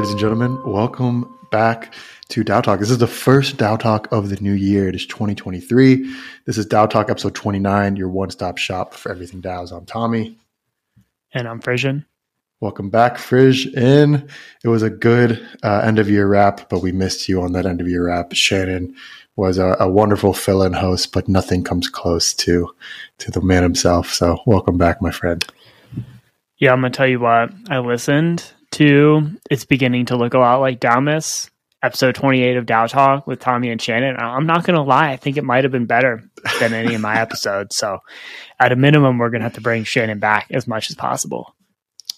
Ladies and gentlemen, welcome back to DAO Talk. This is the first DAO Talk of the new year. It is 2023. This is DAO Talk episode 29, your one stop shop for everything DAOs. I'm Tommy. And I'm Frisson. Welcome back, Frisch. In it was a good uh, end of year wrap, but we missed you on that end of year wrap. Shannon was a, a wonderful fill in host, but nothing comes close to to the man himself. So welcome back, my friend. Yeah, I'm gonna tell you what. I listened to. It's beginning to look a lot like Dalmas, episode 28 of DAO Talk with Tommy and Shannon. I'm not gonna lie. I think it might have been better than any of my episodes. So, at a minimum, we're gonna have to bring Shannon back as much as possible.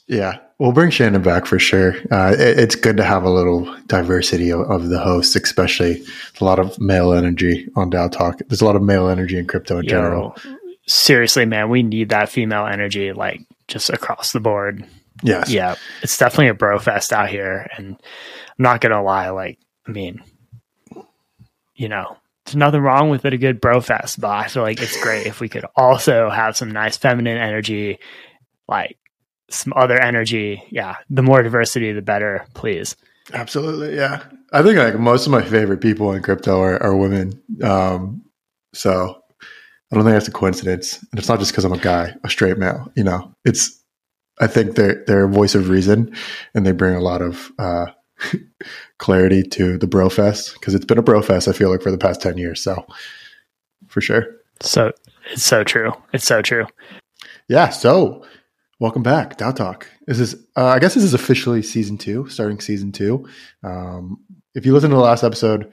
Yeah, we'll bring Shannon back for sure. Uh, it, it's good to have a little diversity of, of, the hosts, especially a lot of male energy on DAO Talk. There's a lot of male energy in crypto in Yo, general. Seriously, man, we need that female energy like just across the board. Yes. Yeah, it's definitely a bro fest out here, and I'm not gonna lie. Like, I mean, you know, there's nothing wrong with it, a good bro fest, but I feel like it's great if we could also have some nice feminine energy, like some other energy. Yeah, the more diversity, the better, please. Absolutely, yeah. I think like most of my favorite people in crypto are, are women. Um, so I don't think that's a coincidence, and it's not just because I'm a guy, a straight male. You know, it's I think they're they're a voice of reason, and they bring a lot of uh, clarity to the bro fest because it's been a bro fest. I feel like for the past ten years, so for sure. So it's so true. It's so true. Yeah. So Welcome back, DAO Talk. This is, uh, I guess, this is officially season two, starting season two. Um, if you listen to the last episode,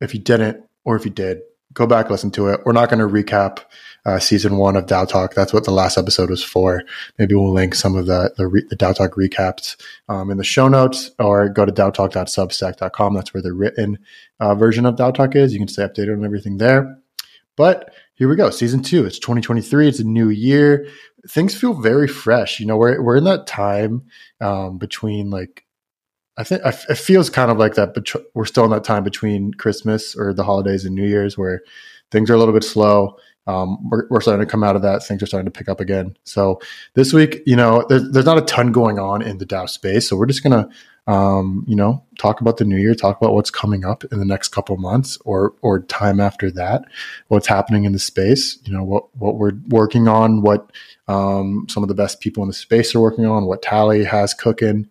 if you didn't, or if you did, go back listen to it. We're not going to recap uh, season one of DAO Talk. That's what the last episode was for. Maybe we'll link some of the the, re- the DAO Talk recaps um, in the show notes, or go to DAOTalk.substack.com. That's where the written uh, version of DAO Talk is. You can stay updated on everything there. But here we go, season two. It's 2023. It's a new year things feel very fresh. You know, we're we're in that time um, between like I think it feels kind of like that, but we're still in that time between Christmas or the holidays and New Year's where things are a little bit slow. Um, we're, we're, starting to come out of that. Things are starting to pick up again. So this week, you know, there's, there's not a ton going on in the DAO space. So we're just to um, you know, talk about the new year, talk about what's coming up in the next couple months or or time after that, what's happening in the space, you know, what what we're working on, what um, some of the best people in the space are working on, what Tally has cooking,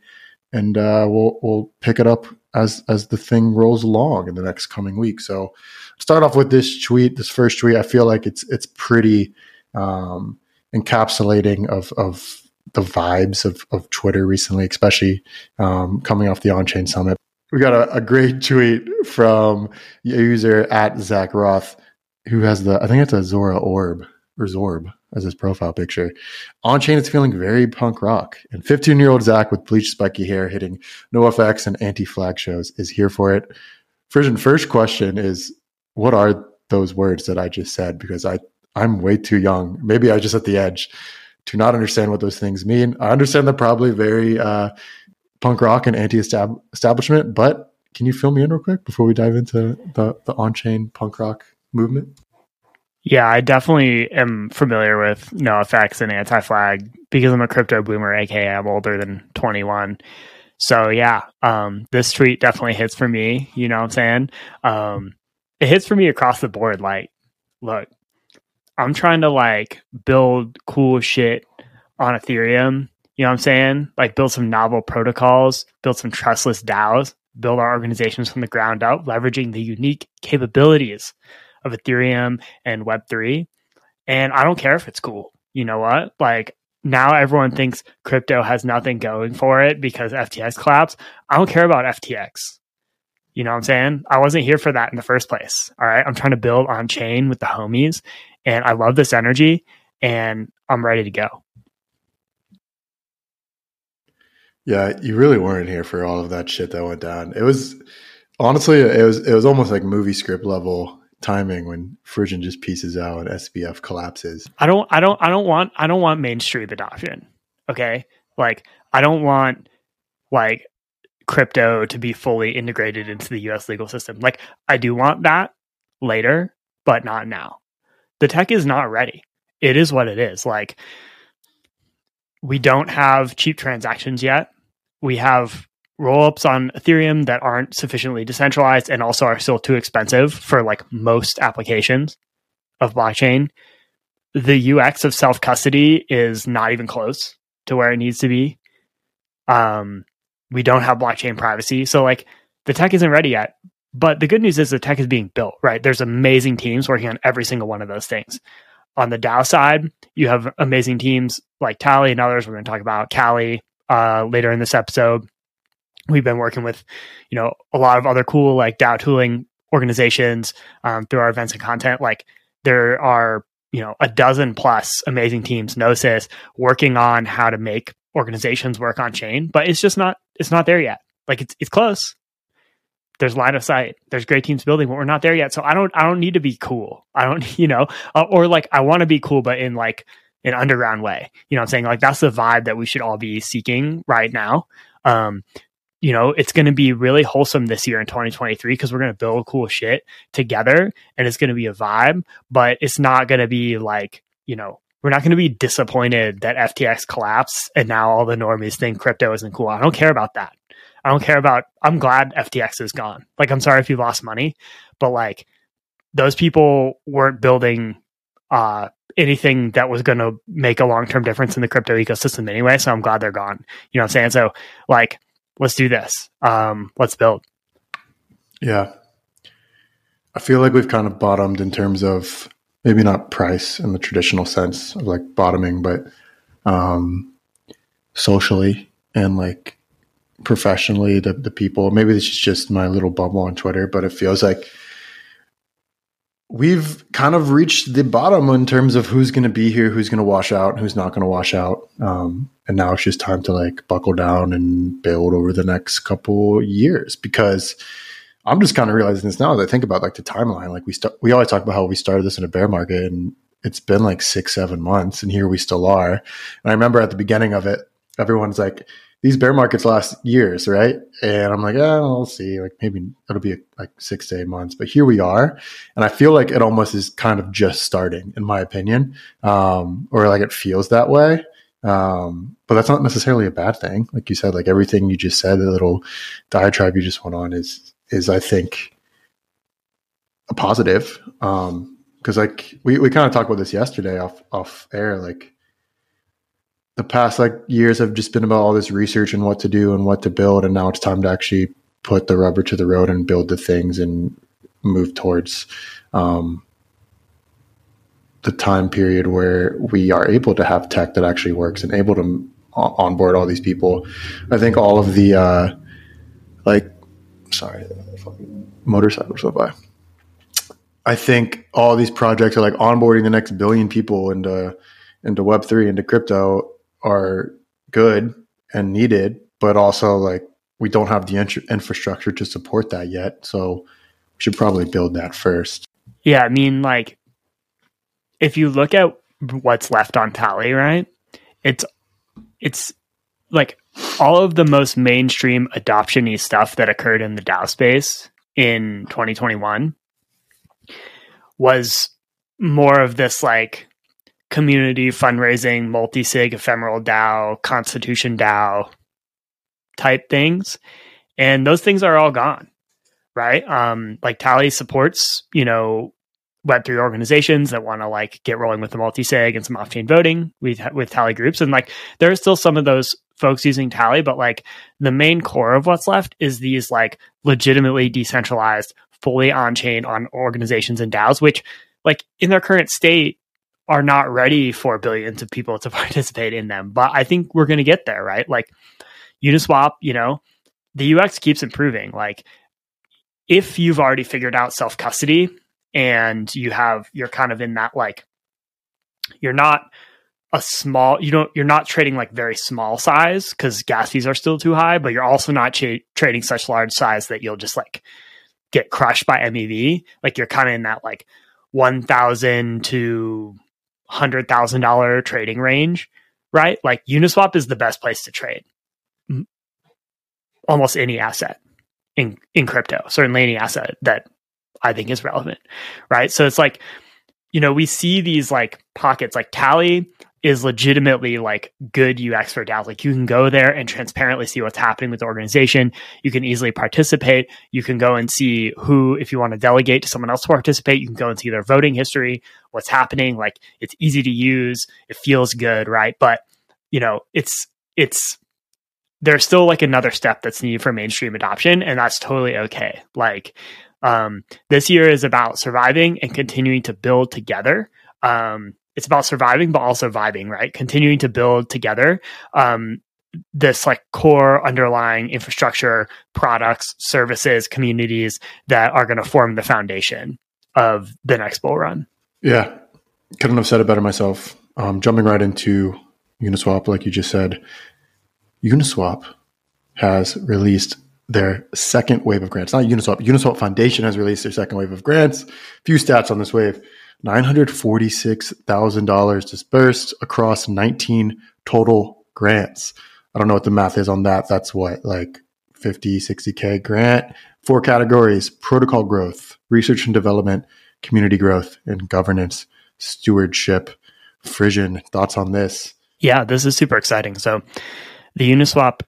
and uh, we'll we'll pick it up as as the thing rolls along in the next coming week. So, start off with this tweet, this first tweet. I feel like it's it's pretty um, encapsulating of of the vibes of, of Twitter recently, especially um, coming off the on chain summit. We got a, a, great tweet from a user at Zach Roth, who has the, I think it's a Zora Orb or Zorb as his profile picture. On chain, it's feeling very punk rock. And 15 year old Zach with bleached spiky hair hitting NoFX and anti flag shows is here for it. Frisson, first question is what are those words that I just said? Because I, I'm way too young. Maybe I just at the edge to not understand what those things mean. I understand they're probably very uh, punk rock and anti establishment, but can you fill me in real quick before we dive into the, the on chain punk rock movement? Yeah, I definitely am familiar with NoFX and anti flag because I'm a crypto boomer, aka I'm older than 21. So yeah, um, this tweet definitely hits for me. You know what I'm saying? Um, it hits for me across the board. Like, look, I'm trying to like build cool shit on Ethereum. You know what I'm saying? Like build some novel protocols, build some trustless DAOs, build our organizations from the ground up, leveraging the unique capabilities of Ethereum and Web3. And I don't care if it's cool. You know what? Like now everyone thinks crypto has nothing going for it because FTX collapsed. I don't care about FTX. You know what I'm saying? I wasn't here for that in the first place. All right. I'm trying to build on chain with the homies and I love this energy and I'm ready to go. Yeah, you really weren't here for all of that shit that went down. It was honestly, it was it was almost like movie script level timing when Frisson just pieces out and SBF collapses. I don't, I don't, I don't want, I don't want mainstream adoption. Okay, like I don't want like crypto to be fully integrated into the U.S. legal system. Like I do want that later, but not now the tech is not ready. It is what it is. Like we don't have cheap transactions yet. We have rollups on Ethereum that aren't sufficiently decentralized and also are still too expensive for like most applications of blockchain. The UX of self custody is not even close to where it needs to be. Um, we don't have blockchain privacy. So like the tech isn't ready yet. But the good news is the tech is being built, right? There's amazing teams working on every single one of those things. On the DAO side, you have amazing teams like Tally and others. We're going to talk about Kali uh, later in this episode. We've been working with, you know, a lot of other cool like DAO tooling organizations um, through our events and content. Like there are, you know, a dozen plus amazing teams, Gnosis, working on how to make organizations work on chain, but it's just not it's not there yet. Like it's it's close. There's line of sight. There's great teams building, but we're not there yet. So I don't I don't need to be cool. I don't you know uh, or like I want to be cool, but in like an underground way. You know I'm saying? Like that's the vibe that we should all be seeking right now. Um, you know, it's going to be really wholesome this year in 2023 because we're going to build cool shit together and it's going to be a vibe, but it's not going to be like, you know, we're not going to be disappointed that FTX collapsed and now all the normies think crypto isn't cool. I don't care about that. I don't care about, I'm glad FTX is gone. Like, I'm sorry if you lost money, but like, those people weren't building uh, anything that was going to make a long term difference in the crypto ecosystem anyway. So I'm glad they're gone. You know what I'm saying? So, like, let's do this. Um, let's build. Yeah. I feel like we've kind of bottomed in terms of maybe not price in the traditional sense of like bottoming, but um, socially and like professionally, the, the people. Maybe this is just my little bubble on Twitter, but it feels like we've kind of reached the bottom in terms of who's going to be here, who's going to wash out, who's not going to wash out. Um, and now it's just time to like buckle down and build over the next couple years because I'm just kind of realizing this now as I think about like the timeline. Like we we always talk about how we started this in a bear market and it's been like six, seven months and here we still are. And I remember at the beginning of it, everyone's like, these bear markets last years, right? And I'm like, yeah, we'll see. Like maybe it'll be like six to eight months, but here we are. And I feel like it almost is kind of just starting, in my opinion, um, or like it feels that way. Um, but that's not necessarily a bad thing. Like you said, like everything you just said, the little diatribe you just went on is is I think a positive. Um, because like we, we kind of talked about this yesterday off off air, like the past like years have just been about all this research and what to do and what to build, and now it's time to actually put the rubber to the road and build the things and move towards um, the time period where we are able to have tech that actually works and able to onboard all these people. I think all of the uh, like sorry, motorcycles went by. I think all these projects are like onboarding the next billion people into into Web three into crypto are good and needed, but also like we don't have the in- infrastructure to support that yet. So we should probably build that first. Yeah, I mean, like if you look at what's left on Tally, right? It's it's like all of the most mainstream adoptiony stuff that occurred in the DAO space in 2021 was more of this like community fundraising, multi sig, ephemeral DAO, constitution DAO type things. And those things are all gone, right? Um, like Tally supports, you know, Web3 organizations that want to like get rolling with the multi sig and some off chain voting with, with Tally groups. And like there are still some of those folks using Tally, but like the main core of what's left is these like legitimately decentralized, fully on chain on organizations and DAOs, which like in their current state are not ready for billions of people to participate in them. But I think we're going to get there, right? Like Uniswap, you know, the UX keeps improving. Like if you've already figured out self custody and you have, you're kind of in that like, you're not a small you don't you're not trading like very small size because gas fees are still too high but you're also not trading such large size that you'll just like get crushed by mev like you're kind of in that like 1000 to $100000 trading range right? Like uniswap is the best place to trade. Mm. Almost any asset in in crypto certainly any asset that i think is relevant right? So it's like you know we see these like pockets like tally is legitimately like good UX for DAOs. Like you can go there and transparently see what's happening with the organization. You can easily participate. You can go and see who, if you want to delegate to someone else to participate, you can go and see their voting history, what's happening. Like it's easy to use. It feels good, right? But you know, it's it's there's still like another step that's needed for mainstream adoption, and that's totally okay. Like um, this year is about surviving and continuing to build together. Um, it's about surviving, but also vibing, right? Continuing to build together. Um, this like core underlying infrastructure, products, services, communities that are going to form the foundation of the next bull run. Yeah, couldn't have said it better myself. Um, jumping right into Uniswap, like you just said, Uniswap has released their second wave of grants. Not Uniswap. Uniswap Foundation has released their second wave of grants. A Few stats on this wave. $946,000 dispersed across 19 total grants. I don't know what the math is on that. That's what, like 50, 60K grant. Four categories protocol growth, research and development, community growth, and governance, stewardship. Frisson, thoughts on this? Yeah, this is super exciting. So the Uniswap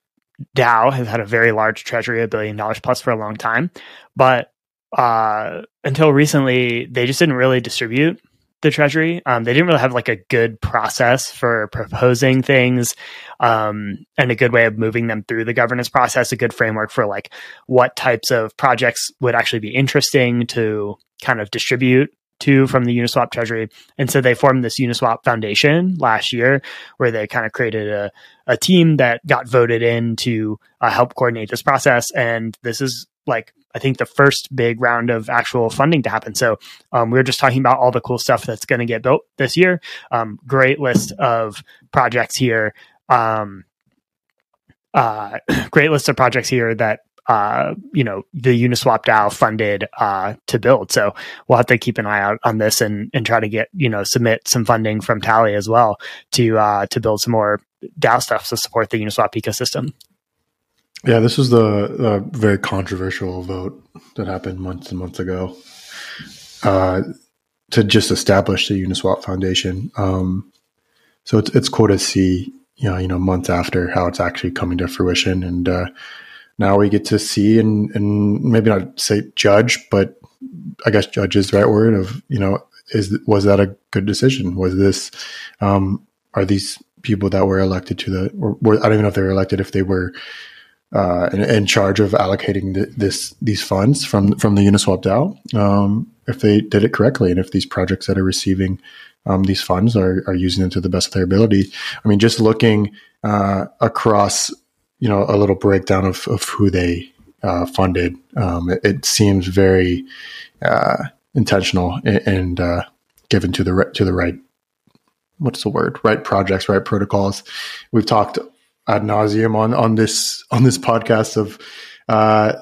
DAO has had a very large treasury, a billion dollars plus for a long time. But uh, until recently, they just didn't really distribute the treasury. Um, they didn't really have like a good process for proposing things um, and a good way of moving them through the governance process, a good framework for like what types of projects would actually be interesting to kind of distribute to from the Uniswap treasury. And so they formed this Uniswap Foundation last year where they kind of created a, a team that got voted in to uh, help coordinate this process. And this is like, I think the first big round of actual funding to happen. So um, we are just talking about all the cool stuff that's going to get built this year. Um, great list of projects here. Um, uh, great list of projects here that uh, you know, the Uniswap DAO funded uh, to build. So we'll have to keep an eye out on this and and try to get you know submit some funding from Tally as well to uh, to build some more DAO stuff to support the Uniswap ecosystem. Yeah, this was the, the very controversial vote that happened months and months ago uh, to just establish the Uniswap Foundation. Um, so it's it's cool to see, you know, you know, months after how it's actually coming to fruition, and uh, now we get to see and and maybe not say judge, but I guess judge is the right word of you know is was that a good decision? Was this um, are these people that were elected to the or, or I don't even know if they were elected if they were uh, in, in, charge of allocating the, this these funds from from the Uniswap DAO um, if they did it correctly and if these projects that are receiving um, these funds are, are using them to the best of their ability. I mean, just looking uh, across you know, a little breakdown of, of who they uh, funded. Um, it, it, seems very uh, intentional and, and uh, given to the to the right. What's the word? Right projects, right protocols. We've talked ad nauseum on on this on this podcast of uh,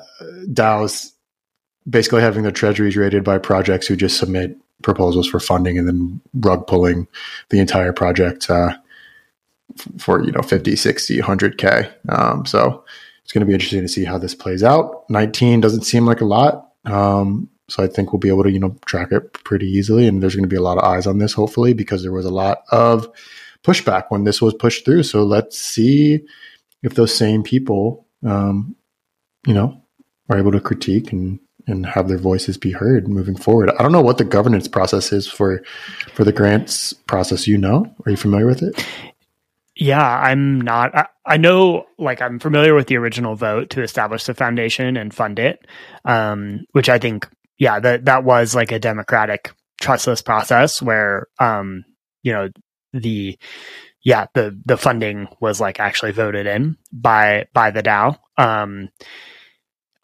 DAOs basically having their treasuries rated by projects who just submit proposals for funding and then rug pulling the entire project uh, for you know 50 60 100k um, so it's going to be interesting to see how this plays out. 19 doesn't seem like a lot. Um, so i think we'll be able to you know track it pretty easily and there's going to be a lot of eyes on this hopefully because there was a lot of pushback when this was pushed through so let's see if those same people um, you know are able to critique and and have their voices be heard moving forward. I don't know what the governance process is for for the grants process. You know, are you familiar with it? Yeah, I'm not. I, I, know, like, I'm familiar with the original vote to establish the foundation and fund it, um, which I think, yeah, that that was like a democratic, trustless process where, um, you know, the yeah the the funding was like actually voted in by by the DAO. Um,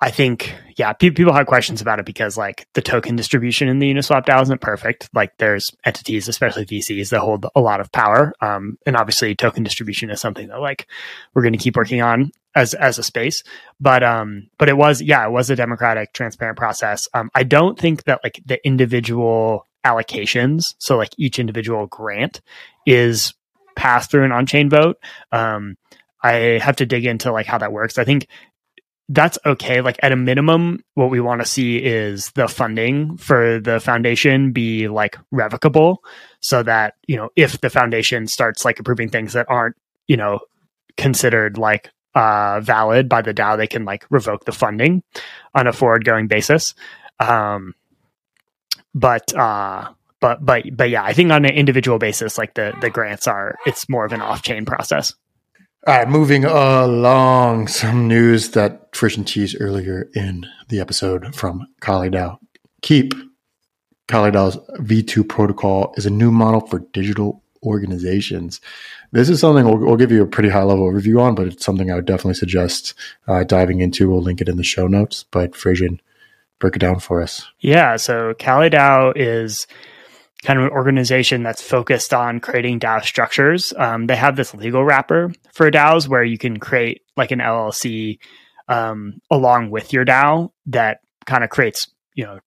I think, yeah, pe- people have questions about it because like the token distribution in the Uniswap DAO isn't perfect. Like there's entities, especially VCs, that hold a lot of power. Um, and obviously token distribution is something that like we're going to keep working on as, as a space. But, um, but it was, yeah, it was a democratic, transparent process. Um, I don't think that like the individual allocations, so like each individual grant is passed through an on-chain vote. Um, I have to dig into like how that works. I think that's okay. Like at a minimum, what we want to see is the funding for the foundation be like revocable so that, you know, if the foundation starts like approving things that aren't, you know, considered like uh, valid by the DAO, they can like revoke the funding on a forward going basis. Um, but, uh, but, but, but yeah, I think on an individual basis, like the, the grants are, it's more of an off chain process. All right, moving along, some news that Frisson teased earlier in the episode from Kali DAO. Keep Kali DAO's V2 protocol is a new model for digital organizations. This is something we'll, we'll, give you a pretty high level overview on, but it's something I would definitely suggest uh, diving into. We'll link it in the show notes. But Frisson, break it down for us. Yeah, so Kali DAO is kind of an organization that's focused on creating DAO structures. Um, they have this legal wrapper for DAOs where you can create like an LLC um, along with your DAO that kind of creates, you know,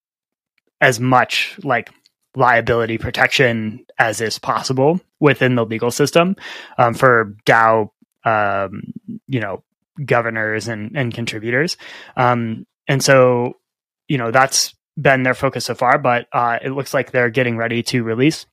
as much like liability protection as is possible within the legal system um, for DAO, um, you know, governors and, and contributors. Um, and so, you know, that's been their focus so far, but uh, it looks like they're getting ready to release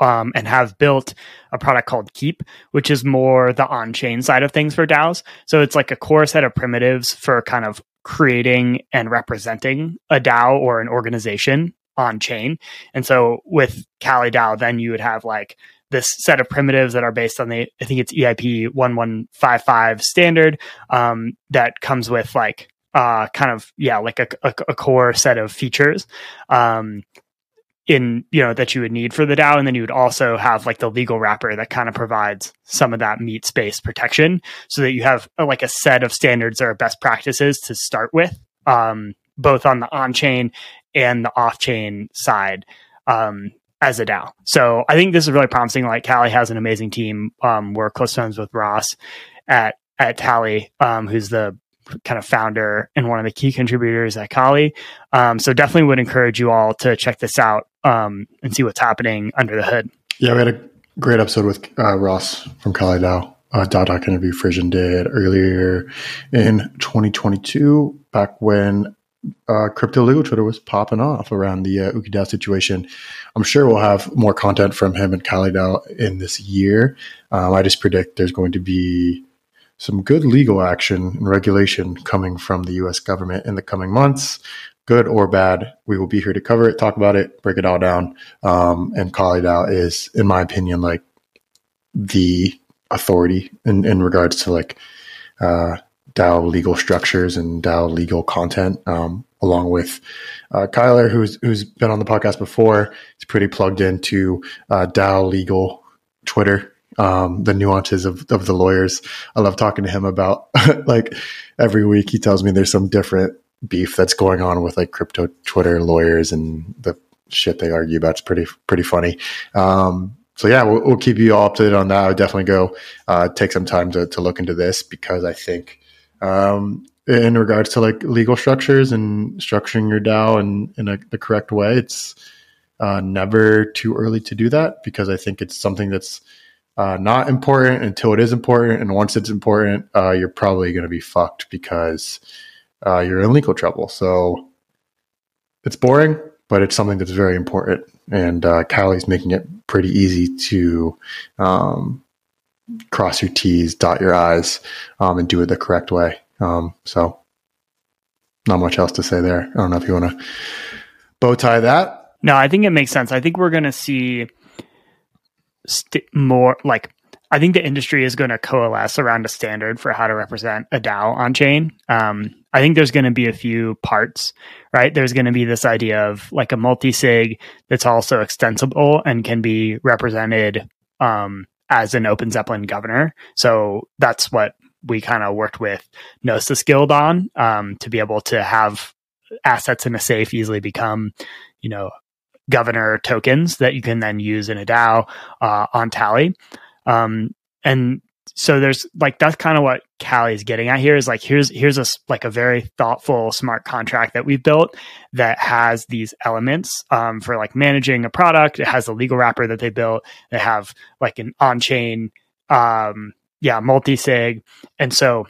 um, and have built a product called Keep, which is more the on chain side of things for DAOs. So it's like a core set of primitives for kind of creating and representing a DAO or an organization on chain. And so with Kali DAO, then you would have like this set of primitives that are based on the I think it's EIP 1155 standard um, that comes with like uh, kind of yeah like a, a, a core set of features um, in you know that you would need for the DAO, and then you would also have like the legal wrapper that kind of provides some of that meat space protection, so that you have a, uh, like a set of standards or best practices to start with, um, both on the on chain and the off chain side. Um, as a DAO. So I think this is really promising. Like Kali has an amazing team. Um, we're close friends with Ross at at Tally, um, who's the kind of founder and one of the key contributors at Kali. Um, so definitely would encourage you all to check this out um, and see what's happening under the hood. Yeah, we had a great episode with uh, Ross from Kali DAO. Uh, Doc interview Frisson did earlier in 2022, back when uh, crypto legal Twitter was popping off around the uh, Ooki DAO situation. I'm sure we'll have more content from him and Kali DAO in this year. Um, I just predict there's going to be some good legal action and regulation coming from the US government in the coming months. Good or bad, we will be here to cover it, talk about it, break it all down. Um, and Kali DAO is, in my opinion, like the authority in, in regards to like uh, DAO legal structures and DAO legal content, um, along with uh, Kyler, who's who's been on the podcast before. He's pretty plugged into uh, DAO legal Twitter um, the nuances of, of the lawyers. I love talking to him about like every week he tells me there's some different beef that's going on with like crypto Twitter lawyers and the shit they argue about. It's pretty pretty funny. Um, so yeah, we'll, we'll, keep you all updated on that. I would definitely go uh, take some time to, to look into this because I think um, in regards to like legal structures and structuring your DAO in, in a, the correct way, it's uh, never too early to do that because I think it's something that's uh, not important until it is important. And once it's important, uh, you're probably going to be fucked because uh, you're in legal trouble. So it's boring, but it's something that's very important. And uh, Kali's making it pretty easy to um, cross your T's, dot your I's, um, and do it the correct way. Um, so not much else to say there. I don't know if you want to bow tie that. No, I think it makes sense. I think we're going to see st- more like I think the industry is going to coalesce around a standard for how to represent a DAO on chain. Um, I think there's going to be a few parts, right? There's going to be this idea of like a multi sig that's also extensible and can be represented um, as an Open Zeppelin governor. So that's what we kind of worked with Gnosis Guild on um, to be able to have assets in a safe easily become, you know, governor tokens that you can then use in a DAO uh, on Tally. Um, and so there's like that's kind of what Kali is getting at here is like here's here's a like a very thoughtful smart contract that we've built that has these elements um, for like managing a product. It has a legal wrapper that they built. They have like an on chain, um, yeah, multi sig, and so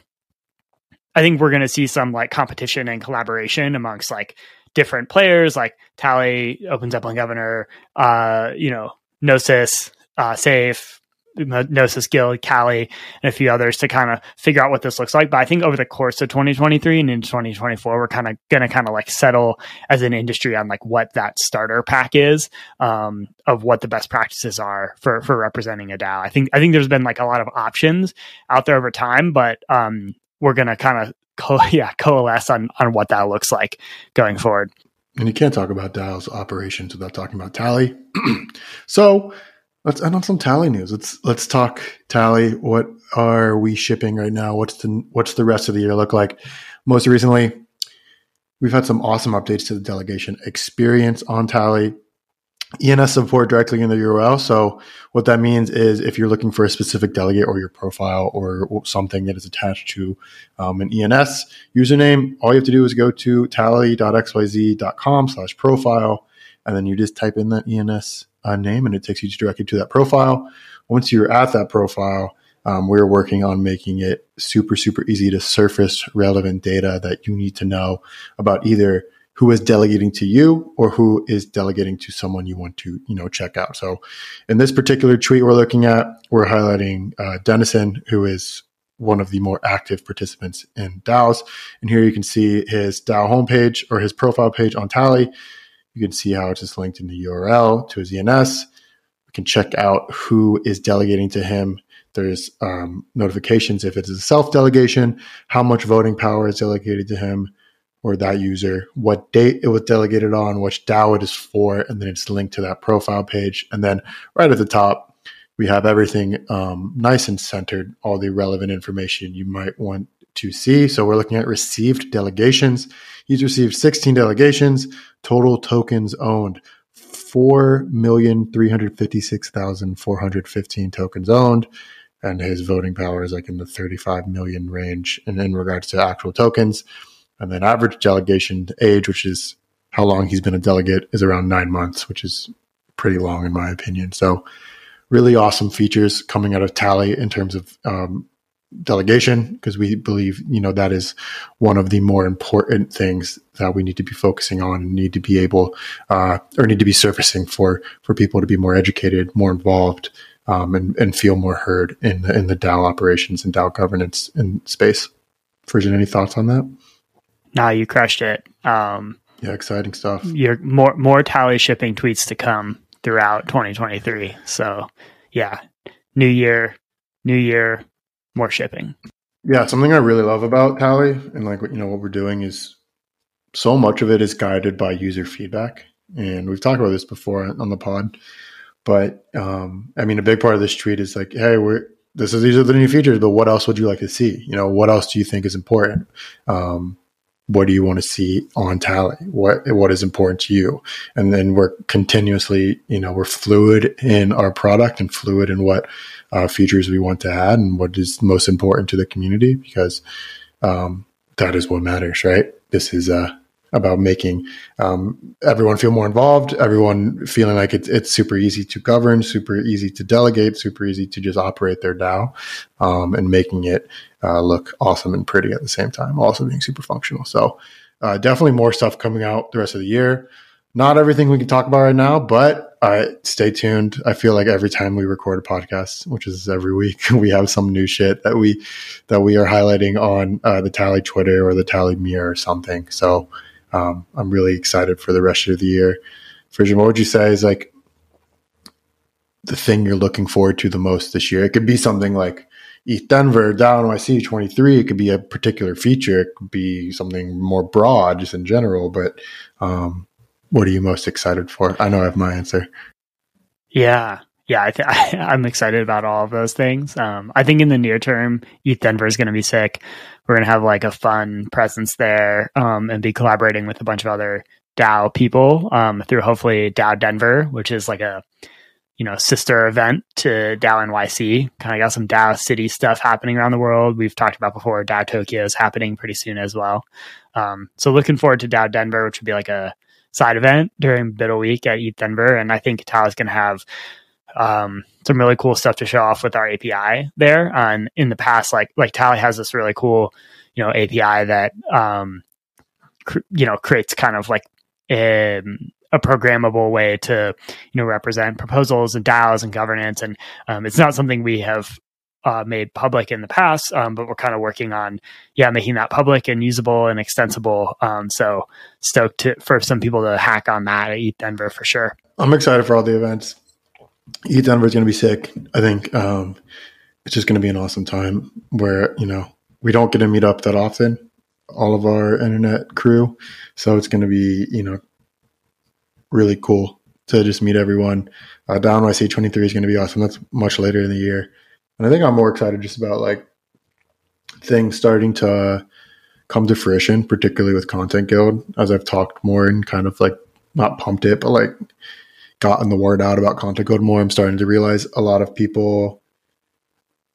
I think we're going to see some like competition and collaboration amongst like different players. Like Tally OpenZeppelin Governor, uh, you know, Gnosis, uh, Safe, Gnosis Guild, Kali, and a few others to kind of figure out what this looks like. But I think over the course of 2023 and in 2024, we're kind of going to kind of like settle as an industry on like what that starter pack is um, of what the best practices are for for representing a DAO. I think I think there's been like a lot of options out there over time, but um, we're going to kind of co- yeah coalesce on on what that looks like going forward. And you can't talk about DAO's operations without talking about Tally. so let's end on some Tally news. Let's let's talk Tally. What are we shipping right now? What's the what's the rest of the year look like? Most recently, we've had some awesome updates to the delegation experience on Tally. ENS support directly in the URL. So what that means is if you're looking for a specific delegate or your profile or something that is attached to um, an ENS username, all you have to do is go to tally.xyz.com slash profile, and then you just type in that ENS uh, name and it takes you directly to that profile. Once you're at that profile, um, we're working on making it super, super easy to surface relevant data that you need to know about either who is delegating to you or who is delegating to someone you want to, you know, check out. So in this particular tweet we're looking at, we're highlighting uh, Dennison, who is one of the more active participants in DAOs. And here you can see his DAO homepage or his profile page on Tally. You can see how it's just linked in the URL to his ENS. We can check out who is delegating to him. There's um, notifications if it's a self delegation, how much voting power is delegated to him or that user, what date it was delegated on, which DAO it is for, and then it's linked to that profile page. And then right at the top, we have everything um, nice and centered, all the relevant information you might want to see. So we're looking at received delegations. He's received 16 delegations, total tokens owned 4,356,415 tokens owned. And his voting power is like in the 35 million range. And in regards to actual tokens, and then average delegation age, which is how long he's been a delegate, is around nine months, which is pretty long in my opinion. So really awesome features coming out of Tally in terms of um, delegation, because we believe, you know, that is one of the more important things that we need to be focusing on and need to be able, uh, or need to be surfacing for, for people to be more educated, more involved, um, and, and feel more heard in the, in the DAO operations and DAO governance in space. Frisson, any thoughts on that? Now you crushed it. Um, yeah, exciting stuff. You're more more tally shipping tweets to come throughout 2023. So yeah, new year, new year, more shipping. Yeah, something I really love about Tally and like you know what we're doing is so much of it is guided by user feedback, and we've talked about this before on the pod. But um, I mean, a big part of this tweet is like, hey, we're this is these are the new features, but what else would you like to see? You know, what else do you think is important? Um, what do you want to see on tally what what is important to you? And then we're continuously you know we're fluid in our product and fluid in what uh, features we want to add and what is most important to the community because um, that is what matters right? This is uh, about making um, everyone feel more involved, everyone feeling like it's, it's super easy to govern, super easy to delegate, super easy to just operate their DAO, um, and making it uh, look awesome and pretty at the same time, also being super functional. So uh, definitely more stuff coming out the rest of the year. Not everything we can talk about right now, but uh, stay tuned. I feel like every time we record a podcast, which is every week, we have some new shit that we that we are highlighting on uh, the Tally Twitter or the Tally Mirror or something. So um, I'm really excited for the rest of the year. Frisson, what would you say is like the thing you're looking forward to the most this year? It could be something like ETH Denver, DAO NYC 23. It could be a particular feature. It could be something more broad, just in general. But um, what are you most excited for? I know I have my answer. Yeah, yeah, I th- I, am excited about all of those things. Um, I think in the near term, ETH Denver is going to be sick. We're going to have like a fun presence there um, and be collaborating with a bunch of other DAO people um, through hopefully DAO Denver, which is like a you know sister event to DAO NYC. Kind of got some DAO City stuff happening around the world. We've talked about before. DAO Tokyo is happening pretty soon as well. Um, so looking forward to DAO Denver, which would be like a side event during BUIDL Week at ETH Denver, and I think Tao is going to have um, some really cool stuff to show off with our API there. And in the past, like like Tally has this really cool you know API that um, cr- you know creates kind of like um, a programmable way to you know represent proposals and DAOs and governance. And um, it's not something we have uh, made public in the past, um, but we're kind of working on yeah making that public and usable and extensible. Um, so stoked to, for some people to hack on that at ETH Denver for sure. I'm excited for all the events. ETH Denver is going to be sick. I think um, it's just going to be an awesome time where you know we don't get to meet up that often all of our internet crew. So it's going to be you know really cool to just meet everyone. Uh, DAO NYC 23 is going to be awesome. That's much later in the year. And i think i'm more excited just about like things starting to come to fruition particularly with content guild as i've talked more and kind of like not pumped it but like gotten the word out about content guild more i'm starting to realize a lot of people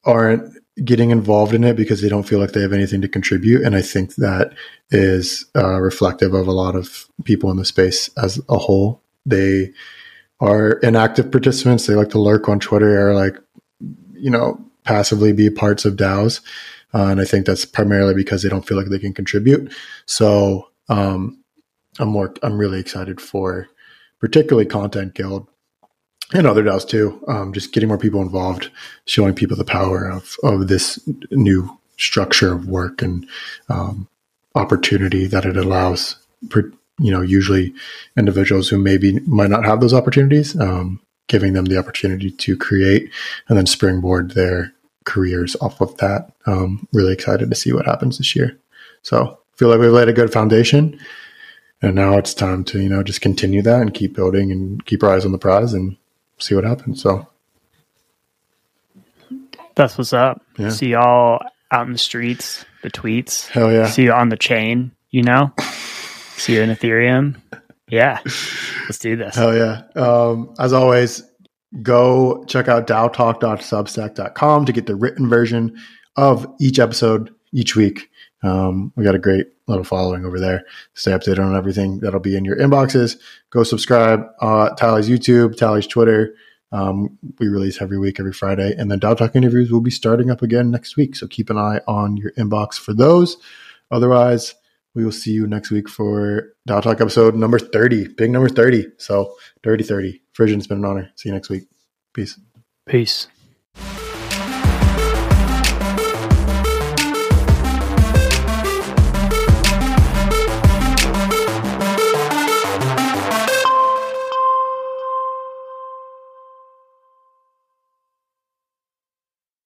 aren't getting involved in it because they don't feel like they have anything to contribute. And I think that is uh, reflective of a lot of people in the space as a whole. They are inactive participants. They like to lurk on Twitter or like, you know, passively be parts of DAOs. Uh, and I think that's primarily because they don't feel like they can contribute. So um, I'm more, I'm really excited for particularly Content Guild and other DAOs too. Um, just getting more people involved, showing people the power of of this new structure of work and um, opportunity that it allows. You know, usually individuals who maybe might not have those opportunities, um, giving them the opportunity to create and then springboard their careers off of that. Um, really excited to see what happens this year. So feel like we've laid a good foundation. And now it's time to, you know, just continue that and keep building and keep our eyes on the prize and see what happens. So that's what's up. Yeah. See y'all out in the streets, the tweets. Hell yeah. See you on the chain, you know? See you in Ethereum. Yeah. Let's do this. Hell yeah. Um, as always, go check out daotalk.substack.com to get the written version of each episode each week. Um, we got a great little following over there. Stay updated on everything that'll be in your inboxes. Go subscribe. Uh, Tally's YouTube, Tally's Twitter. Um, we release every week, every Friday, and then DAO Talk interviews will be starting up again next week. So keep an eye on your inbox for those. Otherwise, we will see you next week for DAO Talk episode number 30, big number 30. So, dirty 30. Frisson, it's been an honor. See you next week. Peace. Peace.